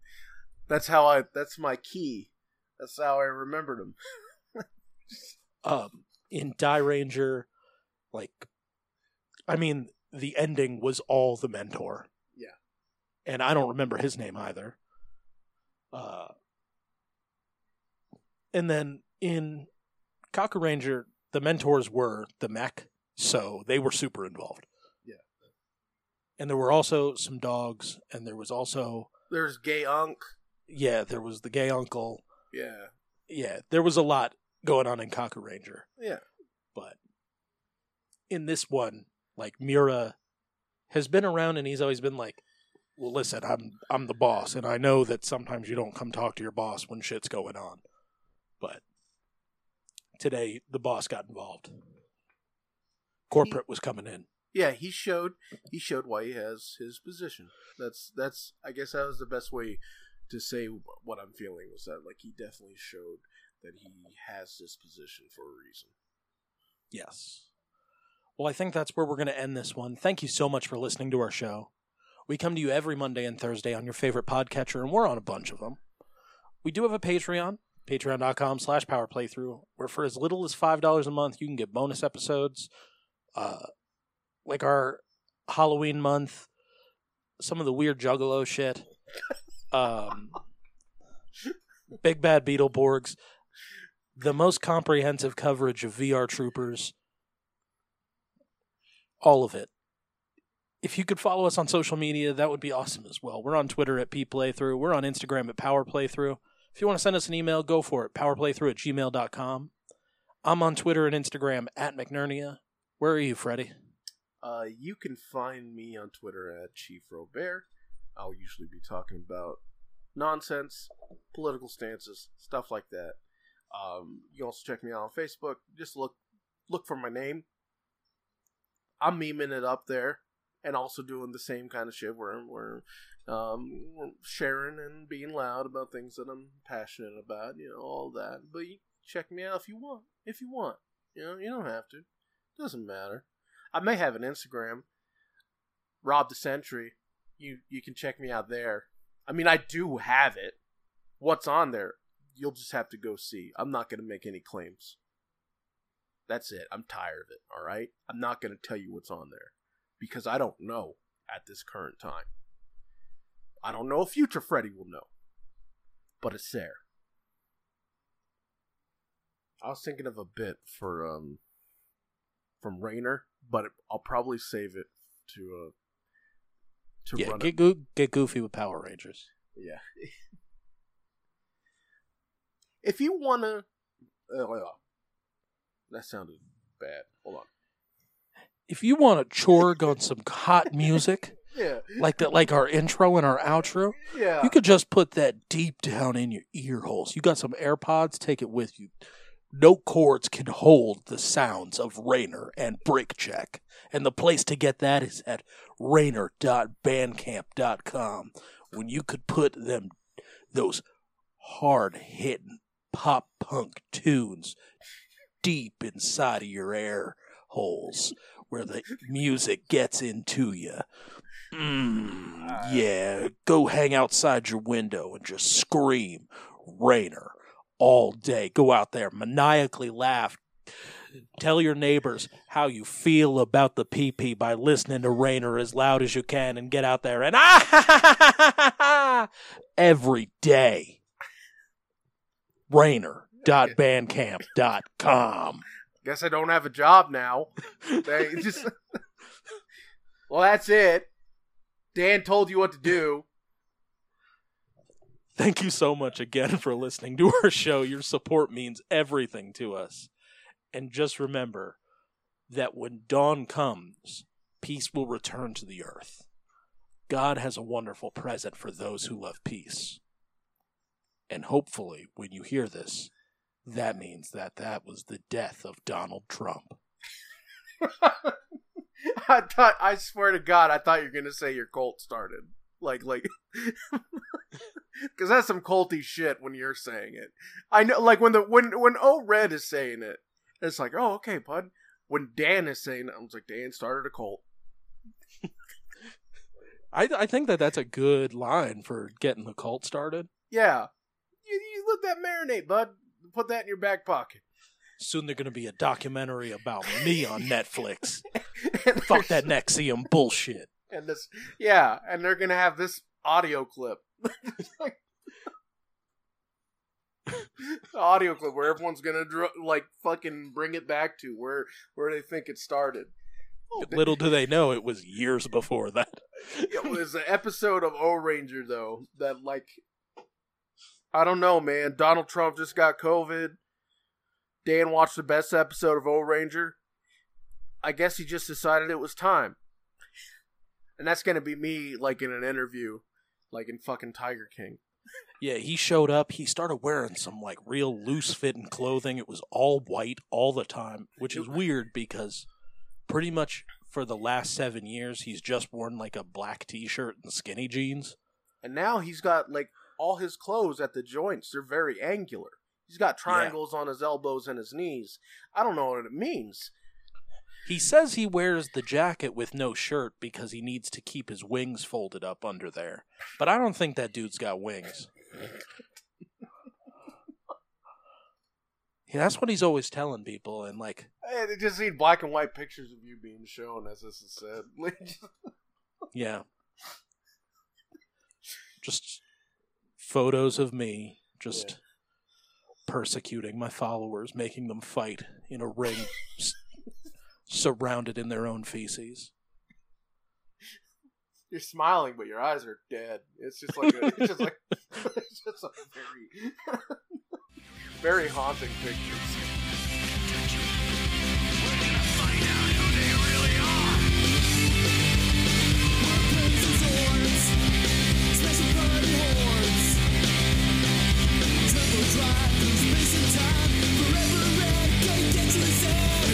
B: That's how I. That's my key. That's how I remembered him.
A: um, in Dairanger, like, I mean, the ending was all the mentor.
B: Yeah.
A: and I don't remember his name either. Uh, and then in Kakuranger, the mentors were the mech, so they were super involved.
B: Yeah.
A: and there were also some dogs, and there was also
B: There's Gay Unk.
A: yeah, there was the gay uncle.
B: Yeah,
A: Yeah, there was a lot going on in Kakuranger.
B: yeah,
A: but in this one, like Miura has been around and he's always been like, "Well, listen, I'm I'm the boss, and I know that sometimes you don't come talk to your boss when shit's going on." But today, the boss got involved. Corporate was coming in.
B: yeah. He showed. He showed why he has his position. That's that's. I guess that was the best way to say what I'm feeling was that like he definitely showed that he has this position for a reason.
A: Yes. Well, I think that's where we're going to end this one. Thank you so much for listening to our show. We come to you every Monday and Thursday on your favorite podcatcher, and we're on a bunch of them. We do have a Patreon, patreon.com slash power playthrough, where for as little as $5 a month, you can get bonus episodes, uh, like our Halloween month, some of the weird juggalo shit, um, Big Bad Beetleborgs, the most comprehensive coverage of VR Troopers, all of it. If you could follow us on social media, that would be awesome as well. We're on Twitter at p PPlaythrough. We're on Instagram at Power Playthrough. If you want to send us an email, go for it. Powerplaythrough at gmail.com. I'm on Twitter and Instagram at McNernia. Where are you, Freddie?
B: Uh, you can find me on Twitter at Chief Robert. I'll usually be talking about nonsense, political stances, stuff like that. Um, you can also check me out on Facebook. Just look look for my name. I'm memeing it up there, and also doing the same kind of shit where where um, sharing and being loud about things that I'm passionate about, you know, all that. But you check me out if you want. If you want, you know, you don't have to. Doesn't matter. I may have an Instagram, Rob the Sentry. You you can check me out there. I mean, I do have it. What's on there? You'll just have to go see. I'm not going to make any claims. That's it. I'm tired of it. All right. I'm not going to tell you what's on there because I don't know at this current time. I don't know if future Freddy will know, but it's there. I was thinking of a bit for um from Rainer, but I'll probably save it to uh to
A: Yeah,
B: run
A: get
B: it.
A: goo get goofy with Power Rangers.
B: Yeah. if you wanna, uh, uh, that sounded bad. Hold on.
A: If you want to chorg on some hot music,
B: Yeah,
A: like that, like our intro and our outro,
B: yeah.
A: you could just put that deep down in your ear holes. You got some AirPods, take it with you. No cords can hold the sounds of Rainer and Break Check. And the place to get that is at rainer.bandcamp.com. When you could put them those hard hitting pop punk tunes deep inside of your air holes where the music gets into you. Mm, yeah, go hang outside your window and just scream Rainer all day. Go out there, maniacally laugh. Tell your neighbors how you feel about the PP by listening to Rainer as loud as you can and get out there and ah every day. Rainer.bandcamp.com.
B: Guess I don't have a job now. They just. well, that's it. Dan told you what to do.
A: Thank you so much again for listening to our show. Your support means everything to us. And just remember that when dawn comes, peace will return to the earth. God has a wonderful present for those who love peace. And hopefully, when you hear this, that means that that was the death of Donald Trump.
B: I thought. I swear to God, I thought you're gonna say your cult started. Like, like, because that's some culty shit when you're saying it. I know, like when the when when O Red is saying it, it's like, oh, okay, bud. When Dan is saying it, I was like, Dan started a cult.
A: I, I think that that's a good line for getting the cult started.
B: Yeah, you, you let that marinate, bud. Put that in your back pocket.
A: Soon they're going to be a documentary about me on Netflix. Fuck that NXIVM bullshit.
B: and this yeah and they're gonna have this audio clip audio clip where everyone's gonna dr- like fucking bring it back to where where they think it started oh,
A: Little do they know it was years before that.
B: it was an episode of Ohranger though that like i don't know man donald trump just got covid dan watched the best episode of Ohranger i guess he just decided it was time and that's gonna be me like in an interview like in fucking tiger king
A: Yeah, he showed up. He started wearing some like real loose fitting clothing. It was all white all the time, which is weird because pretty much for the last seven years he's just worn like a black t shirt and skinny jeans.
B: And now he's got like all his clothes at the joints. They're very angular. He's got triangles on his elbows and his knees. I don't know what it means.
A: He says he wears the jacket with no shirt because he needs to keep his wings folded up under there. But I don't think that dude's got wings. Yeah, that's what he's always telling people, and like,
B: I just need black and white pictures of you being shown, as this is said.
A: yeah, just photos of me just persecuting my followers, making them fight in a ring s- surrounded in their own feces.
B: You're smiling, but your eyes are dead. It's just like a, it's just like it's just a very very haunting picture. Christmas Eve.